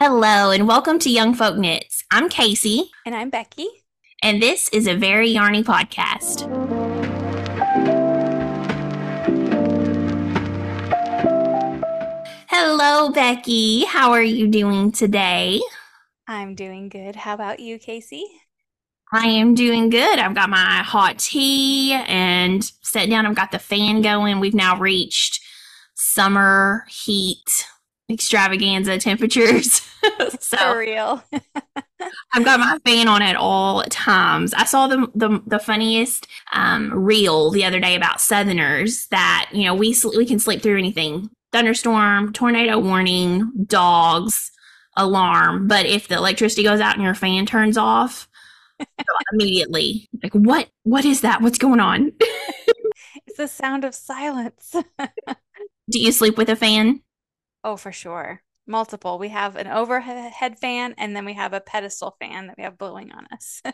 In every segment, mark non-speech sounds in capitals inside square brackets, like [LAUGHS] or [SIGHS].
Hello, and welcome to Young Folk Knits. I'm Casey, And I'm Becky. and this is a very yarny podcast. Hello, Becky. How are you doing today? I'm doing good. How about you, Casey? I am doing good. I've got my hot tea and sitting down. I've got the fan going. We've now reached summer heat extravaganza temperatures. [LAUGHS] so For real. [LAUGHS] I've got my fan on at all times. I saw the the, the funniest um, reel the other day about Southerners that you know we sl- we can sleep through anything thunderstorm, tornado warning, dogs, alarm. But if the electricity goes out and your fan turns off, [LAUGHS] immediately like what what is that? What's going on? It's the sound of silence. Do you sleep with a fan? Oh, for sure. Multiple. We have an overhead fan and then we have a pedestal fan that we have blowing on us. [LAUGHS]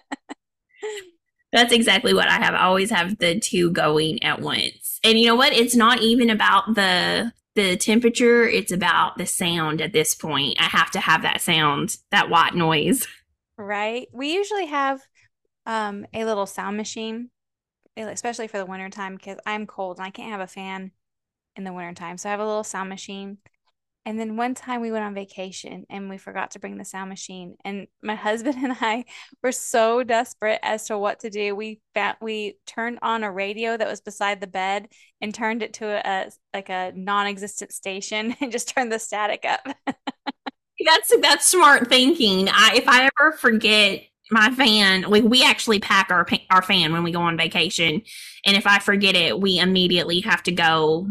That's exactly what I have. I always have the two going at once. And you know what? It's not even about the the temperature, it's about the sound at this point. I have to have that sound, that white noise. [LAUGHS] Right? We usually have um a little sound machine, especially for the winter time because I'm cold and I can't have a fan in the winter time. So I have a little sound machine. And then one time we went on vacation and we forgot to bring the sound machine. And my husband [LAUGHS] and I were so desperate as to what to do. We found, we turned on a radio that was beside the bed and turned it to a like a non-existent station [LAUGHS] and just turned the static up. [LAUGHS] That's that's smart thinking. I if I ever forget my fan, like we actually pack our our fan when we go on vacation, and if I forget it, we immediately have to go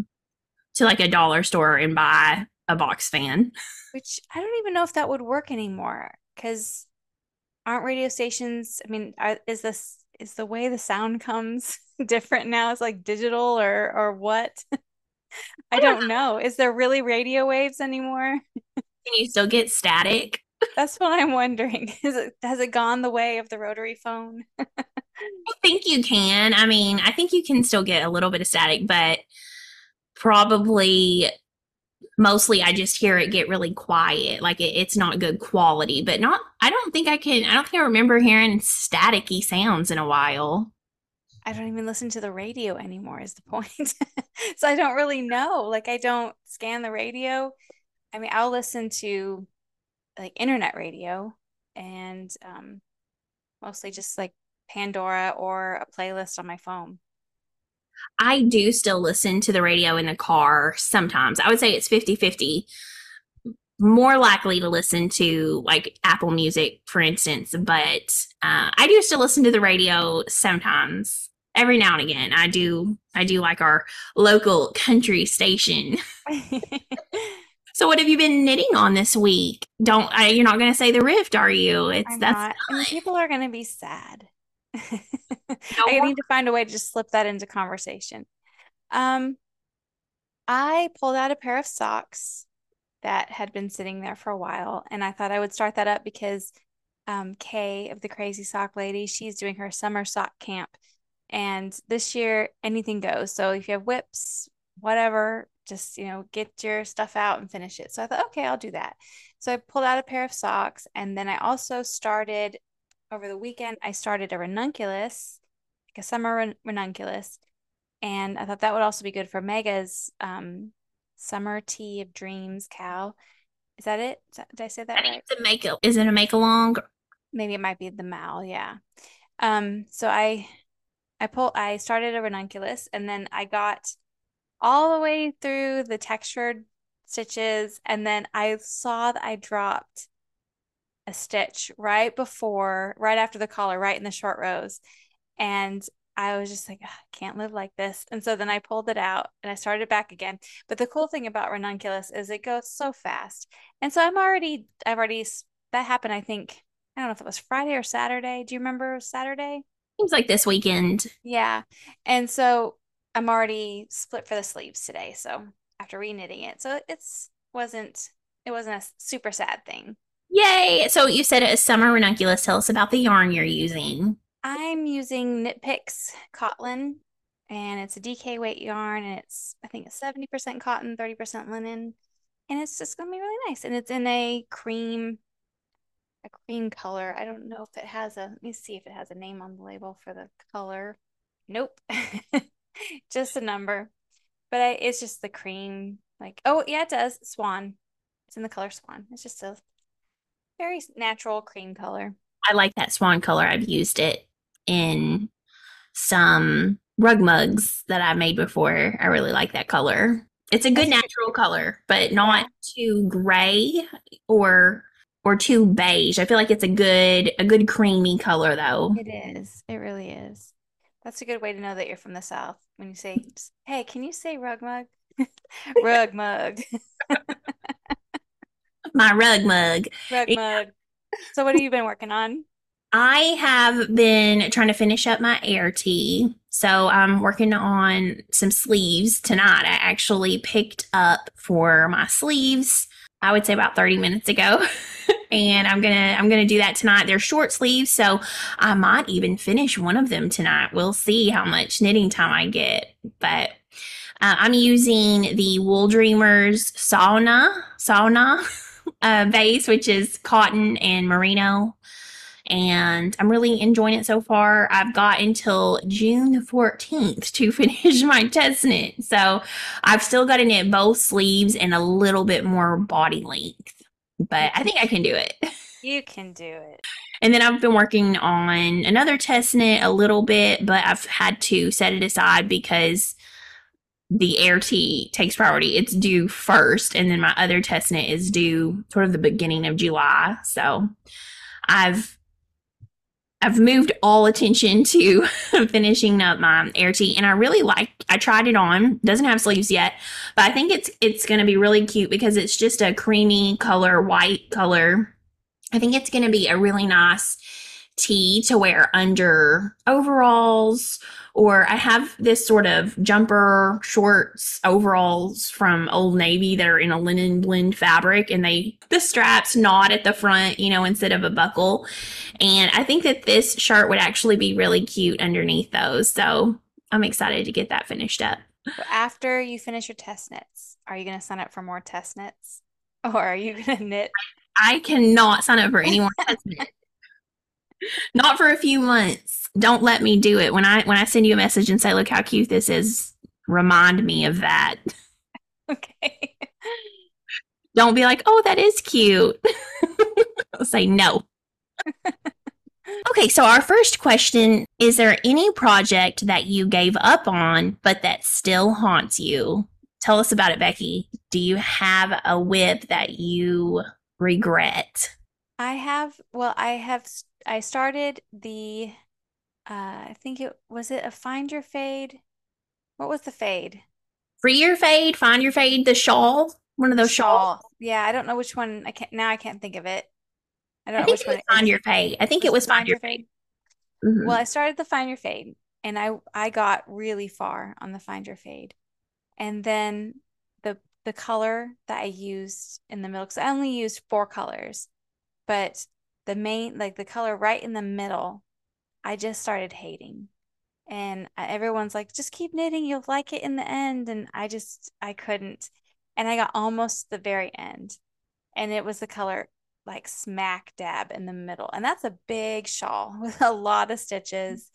to like a dollar store and buy a box fan. [LAUGHS] Which I don't even know if that would work anymore because aren't radio stations, I mean, are, is this is the way the sound comes [LAUGHS] different now? It's like digital or or what? [LAUGHS] I don't know. Is there really radio waves anymore? Can you still get static? That's what I'm wondering. Is it has it gone the way of the rotary phone? I think you can. I mean, I think you can still get a little bit of static, but probably mostly I just hear it get really quiet. Like it, it's not good quality, but not, I don't think I can, I don't think I remember hearing staticky sounds in a while. I don't even listen to the radio anymore, is the point. [LAUGHS] So I don't really know. Like I don't scan the radio. I mean, I'll listen to like internet radio and um mostly just like Pandora or a playlist on my phone. I do still listen to the radio in the car sometimes. I would say it's 50 50. More likely to listen to like Apple Music, for instance, but uh, I do still listen to the radio sometimes. Every now and again, I do. I do like our local country station. [LAUGHS] So, what have you been knitting on this week? Don't I, you're not going to say the rift, are you? It's I'm that's not. And people are going to be sad. No [LAUGHS] I need to find a way to just slip that into conversation. Um, I pulled out a pair of socks that had been sitting there for a while, and I thought I would start that up because um, Kay of the Crazy Sock Lady, she's doing her summer sock camp, and this year anything goes. So if you have WIPs, whatever, just you know, get your stuff out and finish it. So I thought, okay, I'll do that. So I pulled out a pair of socks, and then I also started over the weekend. I started a ranunculus, like a summer ran- ranunculus, and I thought that would also be good for Mega's um, summer tea of dreams cow. Is that it? Is that- did I say that I think right? it's a make. Is it a make along? Maybe it might be the mal, yeah. Um, so I I pulled I started a ranunculus and then I got all the way through the textured stitches and then I saw that I dropped a stitch right before, right after the collar, right in the short rows. And I was just like, I can't live like this. And so then I pulled it out and I started back again. But the cool thing about ranunculus is it goes so fast. And so I'm already, I've already, that happened, I think, I don't know if it was Friday or Saturday. Do you remember Saturday? Seems like this weekend. Yeah. And so I'm already split for the sleeves today. So after reknitting it. So it's wasn't it wasn't a super sad thing. Yay! So you said a summer ranunculus. Tell us about the yarn you're using. I'm using Knit Picks CotLin and it's a DK weight yarn and it's I think it's 70% cotton, 30% linen. and it's just gonna be really nice. And it's in a cream, a cream color. I don't know if it has a. Let me see if it has a name on the label for the color. Nope, [LAUGHS] just a number. But I, it's just the cream. Like, oh yeah, it does. Swan. It's in the color swan. It's just a very natural cream color. I like that swan color. I've used it in some rug mugs that I made before. I really like that color. It's a good natural color, but not too gray or or too beige. I feel like it's a good a good creamy color though. It is. It really is. That's a good way to know that you're from the South when you say, "Hey, can you say rug mug?" [LAUGHS] rug mug. [LAUGHS] My rug mug. Rug mug. So what have you been working on? I have been trying to finish up my air tee. So I'm working on some sleeves tonight. I actually picked up for my sleeves, I would say about 30 minutes ago. [LAUGHS] and I'm going to I'm going to do that tonight. They're short sleeves, so I might even finish one of them tonight. We'll see how much knitting time I get. But uh, I'm using the Wool Dreamers Sauna Sauna [LAUGHS] uh, base, which is cotton and merino and I'm really enjoying it so far. I've got until June 14th to [LAUGHS] finish my test knit. So I've still got to knit both sleeves and a little bit more body length, but I think I can do it. You can do it. And then I've been working on another test knit a little bit, but I've had to set it aside because the air tee takes priority. It's due first, and then my other test knit is due sort of the beginning of July. So I've I've moved all attention to [LAUGHS] finishing up my air tee and I really like I tried it on. Doesn't have sleeves yet, but I think it's it's going to be really cute because it's just a creamy color, white color. I think it's going to be a really nice tee to wear under overalls or I have this sort of jumper shorts overalls from Old Navy that are in a linen blend fabric and they the straps knot at the front, you know, instead of a buckle. And I think that this shirt would actually be really cute underneath those. So I'm excited to get that finished up. after you finish your test knits, are you going to sign up for more test knits [LAUGHS] or are you going to knit? I cannot sign up for any more [LAUGHS] test knits. Not for a few months. Don't let me do it. When I when I send you a message and say, "Look how cute this is," remind me of that. [LAUGHS] Okay. Don't be like, "Oh, that is cute." [LAUGHS] Say no. okay, so our first question is there any project that you gave up on but that still haunts you? Tell us about it, Becky. Do you have a WIP that you regret? I have, well, I have I started the uh I think it was it a find your fade. What was the fade? Free your fade, find your fade, the shawl, one of those shawl. shawls. Yeah, I don't know which one. I can't now. I can't think of it. I don't I know which one. Find your fade. I think it was find, your fade. Mm-hmm. Well, I started the find your fade, and I I got really far on the find your fade, and then the the color that I used in the middle because I only used four colors, but the main like the color right in the middle i just started hating. And everyone's like just keep knitting you'll like it in the end. And i just i couldn't. And i got almost the very end. And it was the color like smack dab in the middle. And that's a big shawl [LAUGHS] with a lot of mm. stitches.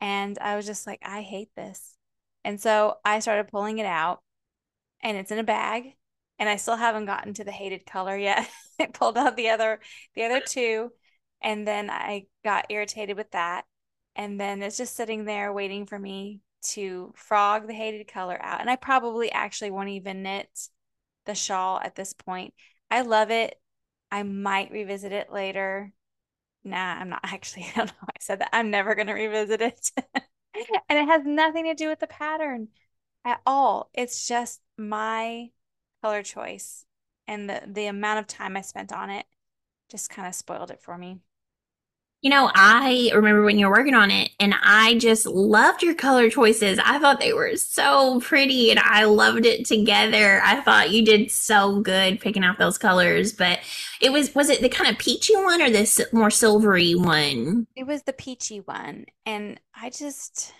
And i was just like i hate this. And so i started pulling it out. And it's in a bag and I still haven't gotten to the hated color yet. [LAUGHS] I pulled out the other the other two and then I got irritated with that. And then it's just sitting there waiting for me to frog the hated color out. And I probably actually won't even knit the shawl at this point. I love it. I might revisit it later. Nah, I'm not [LAUGHS] actually. I don't know I said that. I'm never going to revisit it. [LAUGHS] and it has nothing to do with the pattern at all. It's just my color choice and the the amount of time I spent on it just kind of spoiled it for me. You know, I remember when you were working on it and I just loved your color choices. I thought they were so pretty and I loved it together. I thought you did so good picking out those colors, but it was was it the kind of peachy one or this more silvery one? It was the peachy one and I just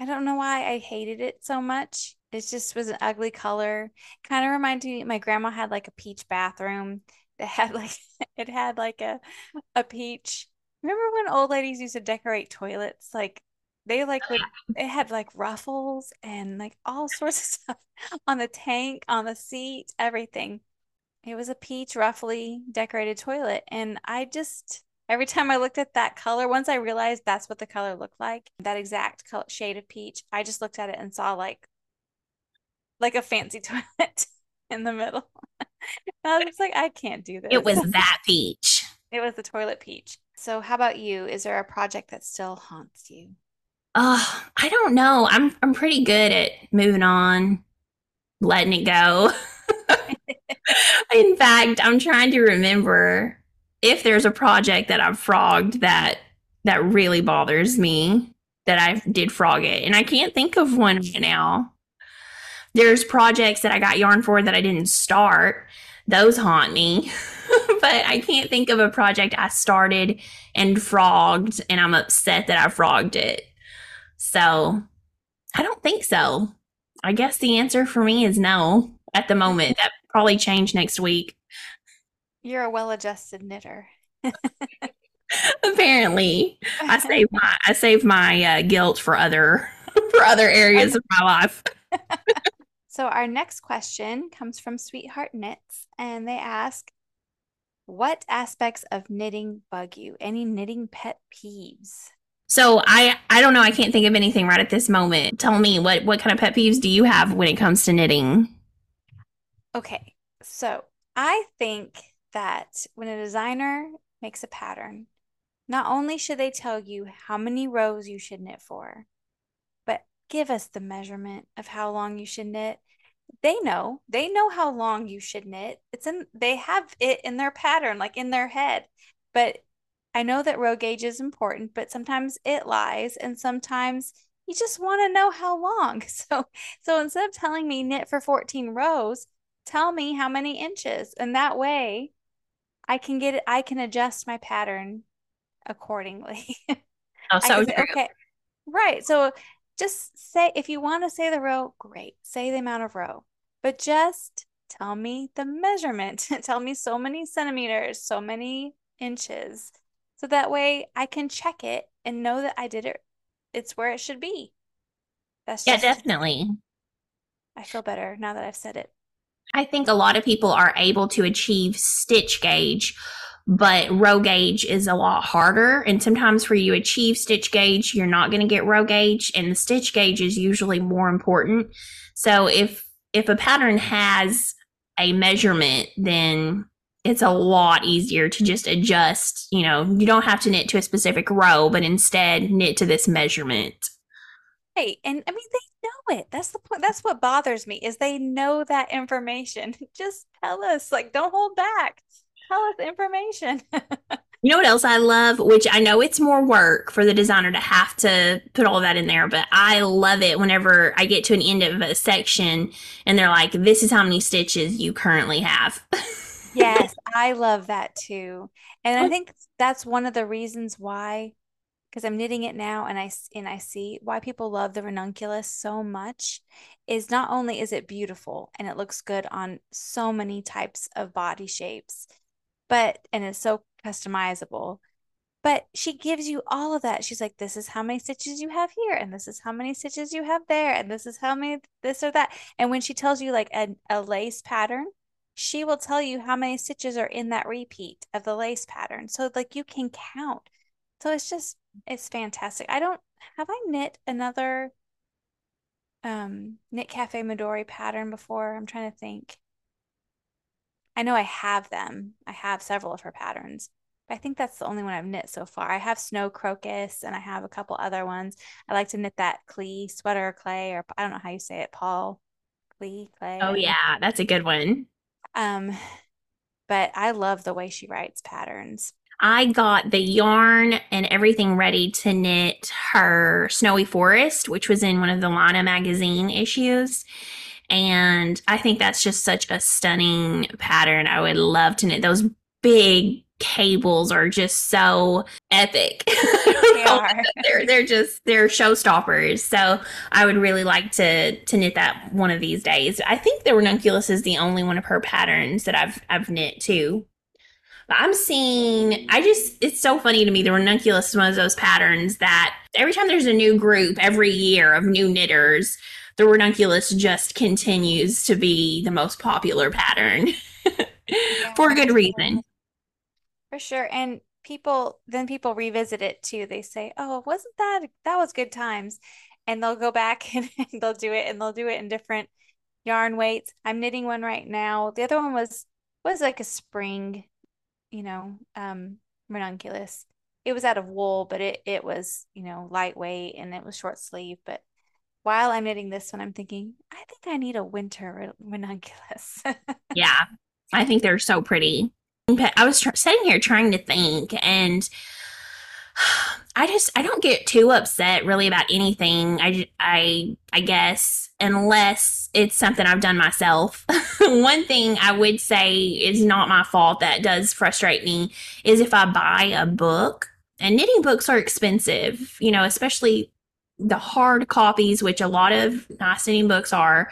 I don't know why I hated it so much It just was an ugly color. Kind of reminded me, my grandma had like a peach bathroom [LAUGHS] that had like [LAUGHS] it had like a a peach. Remember when old ladies used to decorate toilets? Like they like would [LAUGHS] it had like ruffles and like all sorts of stuff on the tank, on the seat, everything. It was a peach ruffly decorated toilet. And I just every time I looked at that color, once I realized that's what the color looked like, that exact color, shade of peach, I just looked at it and saw like like a fancy [LAUGHS] toilet in the middle. [LAUGHS] I was like, I can't do this. It was [LAUGHS] that peach. it was the toilet peach. So how about you? Is there a project that still haunts you? Uh, I don't know. I'm I'm pretty good at moving on, letting it go. In fact, I'm trying to remember if there's a project that I've frogged that that really bothers me that I did frog it, and I can't think of one right now. There's projects that I got yarn for that I didn't start. Those haunt me. [LAUGHS] but I can't think of a project I started and frogged and I'm upset that I frogged it. So I don't think so. I guess the answer for me is no at the moment. That probably change next week. You're a well-adjusted knitter. [LAUGHS] Apparently, I [LAUGHS] save my I save my uh, guilt for other for other areas of my life. So our next question comes from Sweetheart Knits, and they ask, "What aspects of knitting bug you? Any knitting pet peeves?" So I I don't know. I can't think of anything right at this moment. Tell me what what kind of pet peeves do you have when it comes to knitting? Okay, so I think that when a designer makes a pattern, not only should they tell you how many rows you should knit for, give us the measurement of how long you should knit. They know, they know how long you should knit. It's in, they have it in their pattern, like in their head. But I know that row gauge is important, but sometimes it lies and sometimes you just want to know how long. [LAUGHS] So so instead of telling me knit for 14 rows, tell me how many inches. And that way I can get it, I can adjust my pattern accordingly. [LAUGHS] Oh, so say, okay. Right. So just say if you want to say the row, great. Say the amount of row. But just tell me the measurement. [LAUGHS] tell me so many centimeters, so many inches. So that way I can check it and know that I did it. It's where it should be. That's yeah, definitely. I feel better now that I've said it. I think a lot of people are able to achieve stitch gauge, but row gauge is a lot harder. And sometimes for you achieve stitch gauge, you're not going to get row gauge, and the stitch gauge is usually more important. So if if a pattern has a measurement, then it's a lot easier to just adjust. You know, you don't have to knit to a specific row, but instead knit to this measurement. Right. And I mean, they know it. That's the point. That's what bothers me is they know that information. [LAUGHS] Just tell us, like, don't hold back. Tell us information. [LAUGHS] you know what else I love? Which I know it's more work for the designer to have to put all that in there, but I love it whenever I get to an end of a section and they're like, this is how many stitches you currently have. [LAUGHS] yes, I love that too. And I think that's one of the reasons why because I'm knitting it now and I and I see why people love the ranunculus so much is not only is it beautiful and it looks good on so many types of body shapes, but and it's so customizable. But she gives you all of that. She's like, this is how many stitches you have here, and this is how many stitches you have there, and this is how many this or that. And when she tells you like a, a lace pattern, she will tell you how many stitches are in that repeat of the lace pattern. So like you can count. So it's just it's fantastic. I don't have I knit another um knit cafe midori pattern before. I'm trying to think. I know I have them. I have several of her patterns. I think that's the only one I've knit so far. I have snow crocus and I have a couple other ones. I like to knit that Klee sweater clay or I don't know how you say it, Paul Klee clay. Oh yeah, that's a good one. Um but I love the way she writes patterns. I got the yarn and everything ready to knit her Snowy Forest, which was in one of the Lana magazine issues. And I think that's just such a stunning pattern. I would love to knit those big cables are just so epic. [LAUGHS] They are. they're they're just they're showstoppers. So I would really like to to knit that one of these days. I think the ranunculus is the only one of her patterns that I've I've knit too. But I'm seeing I just it's so funny to me. The ranunculus is one of those patterns that every time there's a new group every year of new knitters, the ranunculus just continues to be the most popular pattern [LAUGHS] Yeah, for a good reason. For sure. And people then people revisit it too. They say, "Oh, wasn't that that was good times?" And they'll go back [LAUGHS] and they'll do it and they'll do it in different yarn weights. I'm knitting one right now. The other one was was like a spring, you know, um ranunculus. It was out of wool, but it it was, you know, lightweight and it was short sleeve, but while I'm knitting this one, I'm thinking, I think I need a winter [LAUGHS] ranunculus. [LAUGHS] Yeah, I think they're so pretty. I was tr- sitting here trying to think, and [SIGHS] I just I don't get too upset really about anything. I I I guess unless it's something I've done myself. [LAUGHS] One thing I would say is not my fault that does frustrate me is if I buy a book and knitting books are expensive, you know, especially the hard copies, which a lot of nice knitting books are.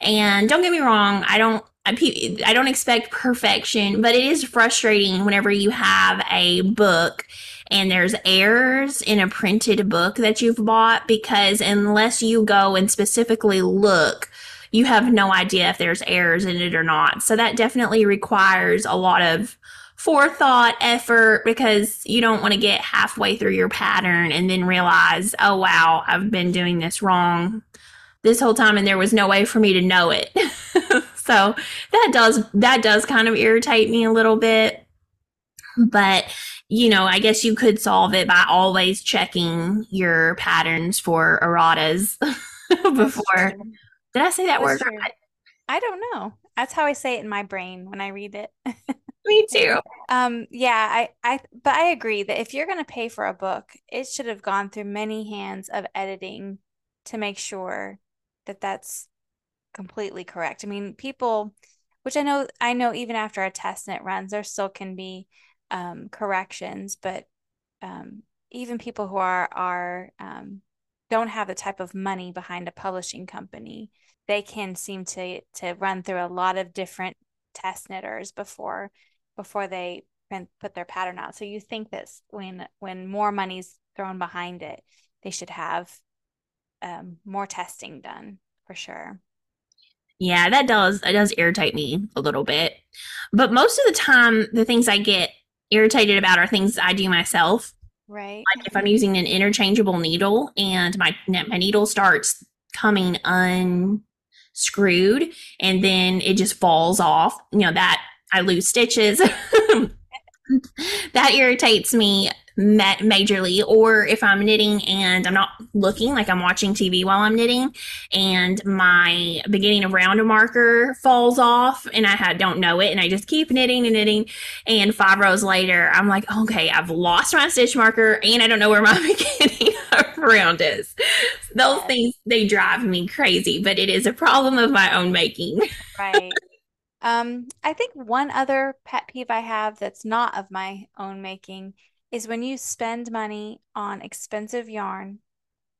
And don't get me wrong, I don't I, I don't expect perfection, but it is frustrating whenever you have a book and there's errors in a printed book that you've bought because unless you go and specifically look, you have no idea if there's errors in it or not. So that definitely requires a lot of forethought, effort, because you don't want to get halfway through your pattern and then realize, oh wow, I've been doing this wrong this whole time and there was no way for me to know it. [LAUGHS] so that does that does kind of irritate me a little bit. But you know, I guess you could solve it by always checking your patterns for erratas [LAUGHS] before. Did I say that That's word true. I don't know. That's how I say it in my brain when I read it. [LAUGHS] Me too. Um, yeah, I, I, but I agree that if you're going to pay for a book, it should have gone through many hands of editing to make sure that that's completely correct. I mean, people, which I know, I know even after a test net runs, there still can be um, corrections, but um, even people who are are um, don't have the type of money behind a publishing company, they can seem to to run through a lot of different test knitters before before they put their pattern out. So you think that when when more money's thrown behind it, they should have um, more testing done for sure. Yeah, that does that does irritate me a little bit. But most of the time the things I get irritated about are things I do myself. Right. Like if I'm using an interchangeable needle and my my needle starts coming unscrewed and then it just falls off, you know, that I lose stitches. [LAUGHS] that irritates me ma- majorly. Or if I'm knitting and I'm not looking, like I'm watching TV while I'm knitting, and my beginning of round marker falls off, and I ha- don't know it, and I just keep knitting and knitting, and five rows later, I'm like, okay, I've lost my stitch marker, and I don't know where my [LAUGHS] beginning of round is. Those things they drive me crazy, but it is a problem of my own making. [LAUGHS] Right. Um, I think one other pet peeve I have that's not of my own making is when you spend money on expensive yarn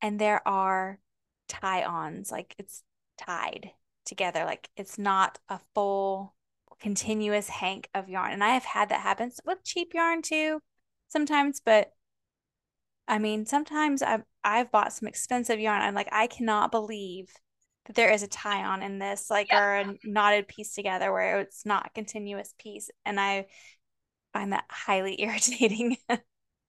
and there are tie-ons, like it's tied together, like it's not a full continuous hank of yarn. And I have had that happen with cheap yarn too sometimes, but I mean, sometimes I've I've bought some expensive yarn. I'm like, I cannot believe that there is a tie on in this, like, Yeah. or a knotted piece together where it's not a continuous piece. And I find that highly [LAUGHS] irritating.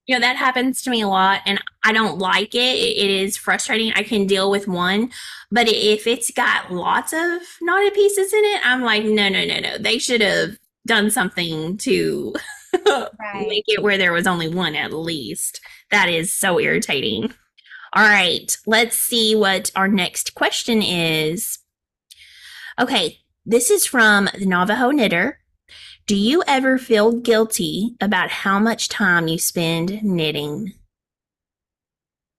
You know, that happens to me a lot and I don't like it. It, is frustrating. I can deal with one, but if it's got lots of knotted pieces in it, I'm like, no, no, no, no. They should have done something to [LAUGHS] Right. make it where there was only one at least. That is so irritating. All right, let's see what our next question is. Okay, this is from the Navajo Knitter. Do you ever feel guilty about how much time you spend knitting?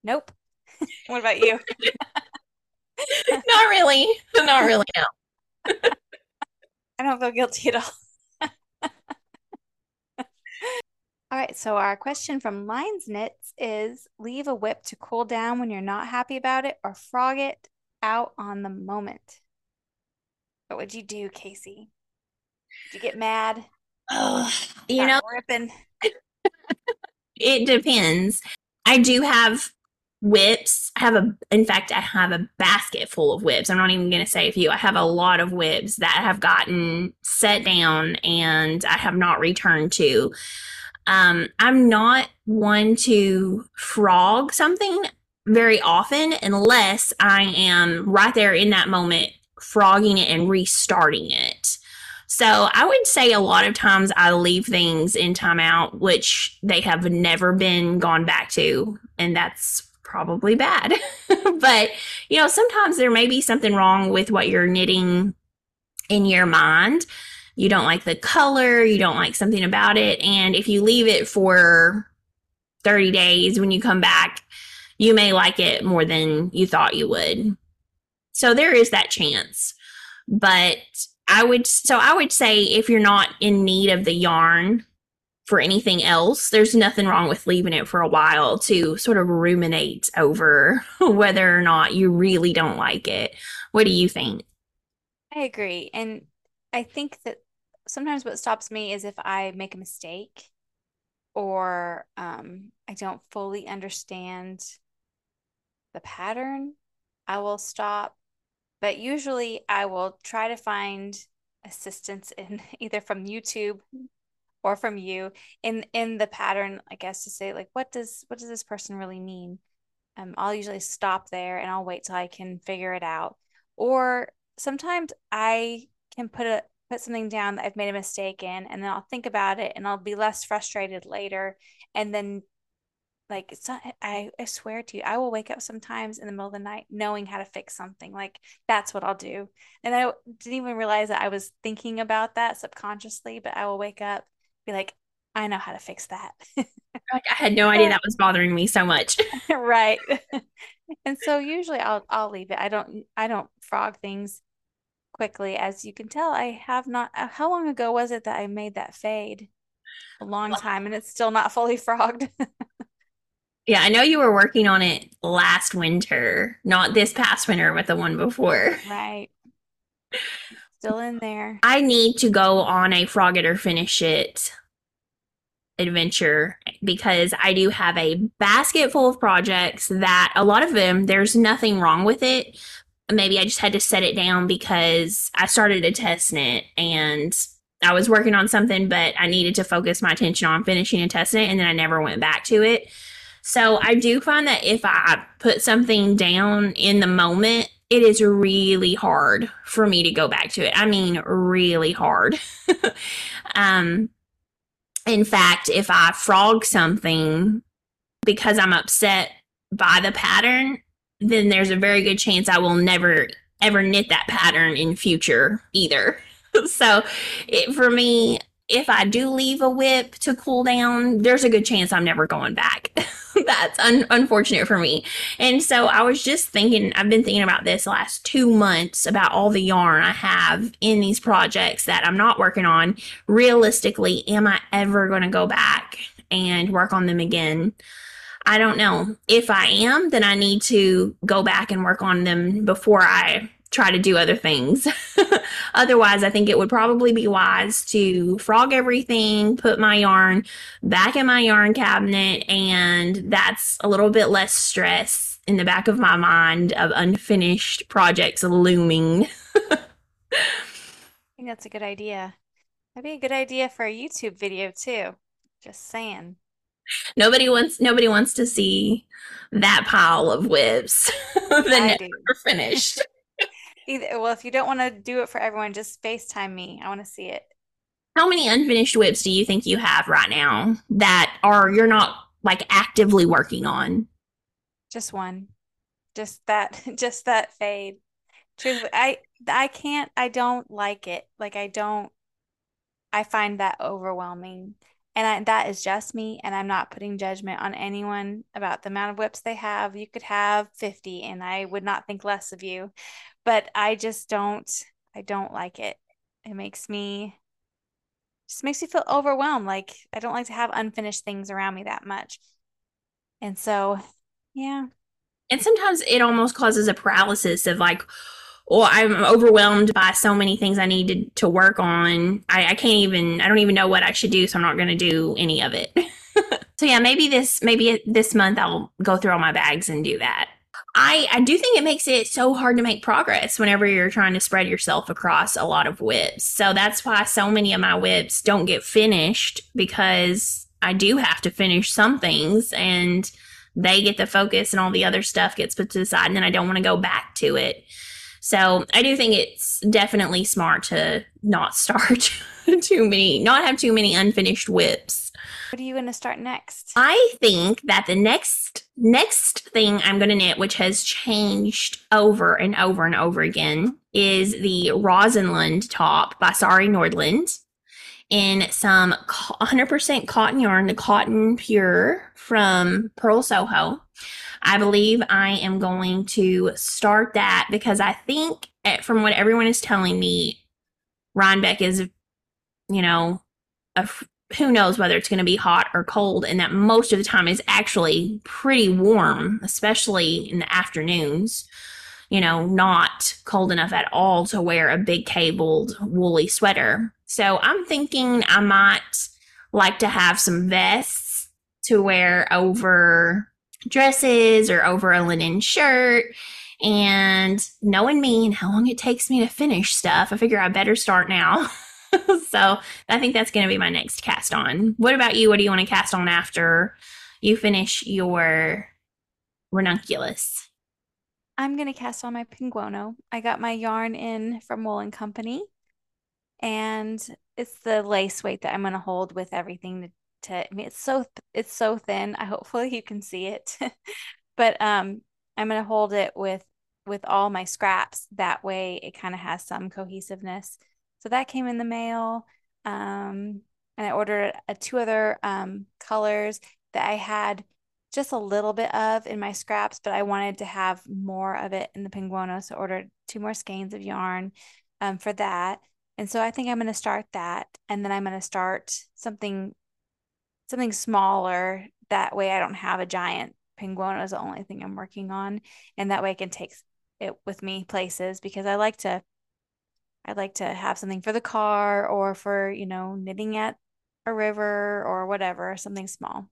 Nope. [LAUGHS] What about you? [LAUGHS] Not really. [LAUGHS] Not really. No. I don't feel guilty at all. all. right. So our question from Lines Knits is leave a WIP to cool down when you're not happy about it or frog it out on the moment. What would you do, Casey? Did you get mad? Oh, you know, ripping. it depends. I do have WIPs. I have a, in fact, I have a basket full of WIPs. I'm not even going to say a few. I have a lot of WIPs that have gotten set down and I have not returned to. Um, I'm not one to frog something very often unless I am right there in that moment frogging it and restarting it. So I would say a lot of times I leave things in timeout, which they have never been gone back to. And that's probably bad. [LAUGHS] but, you know, sometimes there may be something wrong with what you're knitting in your mind. You don't like the color, you don't like something about it. And if you leave it for 30 days, when you come back, you may like it more than you thought you would. So there is that chance. But I would, so I would say if you're not in need of the yarn for anything else, there's nothing wrong with leaving it for a while to sort of ruminate over [LAUGHS] whether or not you really don't like it. What do you think? I agree. And I think that sometimes what stops me is if I make a mistake or um, I don't fully understand the pattern, I will stop but usually I will try to find assistance in [LAUGHS] either from YouTube or from you in in the pattern I guess to say like what does what does this person really mean? Um I'll usually stop there and I'll wait till I can figure it out. Or sometimes I can put a put something down that I've made a mistake in and then I'll think about it and I'll be less frustrated later and then like it's not, I, I swear to you, I will wake up sometimes in the middle of the night knowing how to fix something. Like that's what I'll do. And I didn't even realize that I was thinking about that subconsciously, but I will wake up, be like, I know how to fix that. [LAUGHS] like I had no idea that was bothering me so much. [LAUGHS] right. [LAUGHS] and so usually I'll I'll leave it. I don't I don't frog things quickly. As you can tell, I have not uh, how long ago was it that I made that fade? A long time and it's still not fully frogged. Yeah, I know you were working on it last winter, not this past winter, but the one before. Right. Still in there. I need to go on a frog it or finish it adventure because I do have a basket full of projects that a lot of them, there's nothing wrong with it. Maybe I just had to set it down because I started a test knit and I was working on something, but I needed to focus my attention on finishing a test knit and then I never went back to it. So I do find that if I put something down in the moment, it is really hard for me to go back to it. I mean, really hard. [LAUGHS] um, in fact, if I frog something because I'm upset by the pattern, then there's a very good chance I will never ever knit that pattern in future either. [LAUGHS] so, it, for me, if I do leave a WIP to cool down, there's a good chance I'm never going back. [LAUGHS] [LAUGHS] That's un- unfortunate for me. And so I was just thinking, I've been thinking about this last two months about all the yarn I have in these projects that I'm not working on. Realistically, am I ever going to go back and work on them again? I don't know. If I am, then I need to go back and work on them before I try to do other things. [LAUGHS] Otherwise, I think it would probably be wise to frog everything, put my yarn back in my yarn cabinet, and that's a little bit less stress in the back of my mind of unfinished projects looming. [LAUGHS] I think that's a good idea. That'd be a good idea for a YouTube video too. Just saying. Nobody wants nobody wants to see that pile of WIPs [LAUGHS] that never finished. Either, well, if you don't want to do it for everyone, just FaceTime me. I want to see it. How many unfinished WIPs do you think you have right now that are you're not like actively working on? Just one. Just that [LAUGHS] just that fade. Truth I I can't I don't like it. Like I don't I find that overwhelming. And I, that is just me. And I'm not putting judgment on anyone about the amount of WIPs they have. You could have 50, and I would not think less of you but I just don't I don't like it. It makes me just makes me feel overwhelmed. Like I don't like to have unfinished things around me that much. And so, yeah. And sometimes it almost causes a paralysis of like, well, I'm overwhelmed by so many things I needed to work on. I, I can't even, I don't even know what I should do, so I'm not going to do any of it. [LAUGHS] so yeah, maybe this, maybe this month I'll go through all my bags and do that. I, I do think it makes it so hard to make progress whenever you're trying to spread yourself across a lot of WIPs. So that's why so many of my WIPs don't get finished because I do have to finish some things and they get the focus and all the other stuff gets put to the side and then I don't want to go back to it. So I do think it's definitely smart to not start [LAUGHS] too many, not have too many unfinished WIPs. What are you going to start next? I think that the next next thing I'm going to knit, which has changed over and over and over again, is the Rosenlund top by Sari Nordlund in some 100% cotton yarn, the cotton pure from Purl Soho. I believe I am going to start that because I think, eh, from what everyone is telling me, Rhinebeck is, you know, a, who knows whether it's going to be hot or cold, and that most of the time is actually pretty warm, especially in the afternoons. You know, not cold enough at all to wear a big cabled woolly sweater. So I'm thinking I might like to have some vests to wear over dresses or over a linen shirt. And knowing me and how long it takes me to finish stuff, I figure I better start now. [LAUGHS] so I think that's going to be my next cast on. What about you? What do you want to cast on after you finish your ranunculus? I'm going to cast on my Penguono. I got my yarn in from Wool and Company and it's the lace weight that I'm going to hold with everything to, to, I mean it's so it's so thin. I [LAUGHS] hopefully you can see it. [LAUGHS] but um I'm going to hold it with with all my scraps that way it kind of has some cohesiveness. So that came in the mail. Um and I ordered a, two other um colors that I had just a little bit of in my scraps, but I wanted to have more of it in the Penguono. So ordered two more skeins of yarn um, for that. And so I think I'm going to start that and then I'm going to start something something smaller that way I don't have a giant Penguono is the only thing I'm working on and that way I can take it with me places because I like to I'd like to have something for the car or for, you know, knitting at a river or whatever, something small.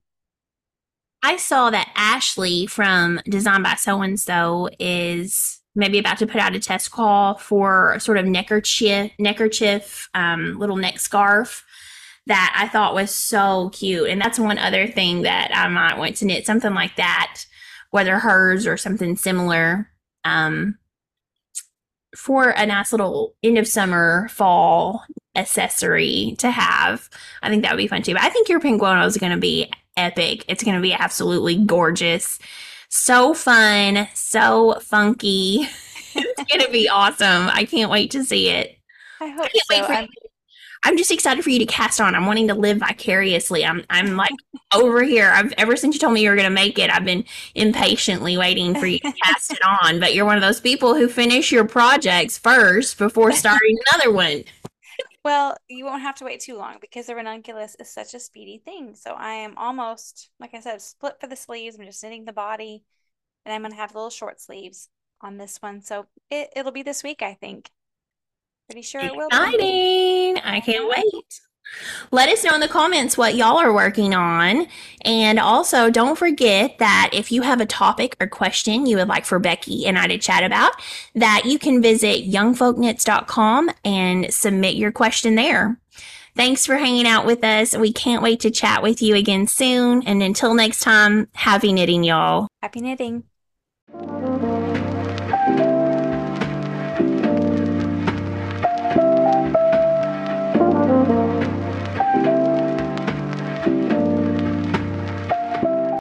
I saw that Ashley from Design by So and So is maybe about to put out a test call for sort of neckerchief, neckerchief um, little neck scarf that I thought was so cute. And that's one other thing that I might want to knit something like that, whether hers or something similar, um, for a nice little end of summer, fall accessory to have. I think that would be fun too. But I think your Penguono is going to be epic. It's going to be absolutely gorgeous so fun, so funky. [LAUGHS] it's going to be awesome. I can't wait to see it. I hope I so. I'm, I'm just excited for you to cast on. I'm wanting to live vicariously. I'm I'm like over here. I've ever since you told me you were going to make it, I've been impatiently waiting for you to cast it [LAUGHS] on. But you're one of those people who finish your projects first before starting another one. Well, you won't have to wait too long because the ranunculus is such a speedy thing. So I am almost, like I said, split for the sleeves. I'm just knitting the body, and I'm gonna have little short sleeves on this one. So it it'll be this week, I think. Pretty sure it will. Exciting! I can't mm-hmm. wait. Let us know in the comments what y'all are working on. And also, don't forget that if you have a topic or question you would like for Becky and I to chat about, that you can visit youngfolkknits.com and submit your question there. Thanks for hanging out with us. We can't wait to chat with you again soon. And until next time, happy knitting, y'all. Happy knitting.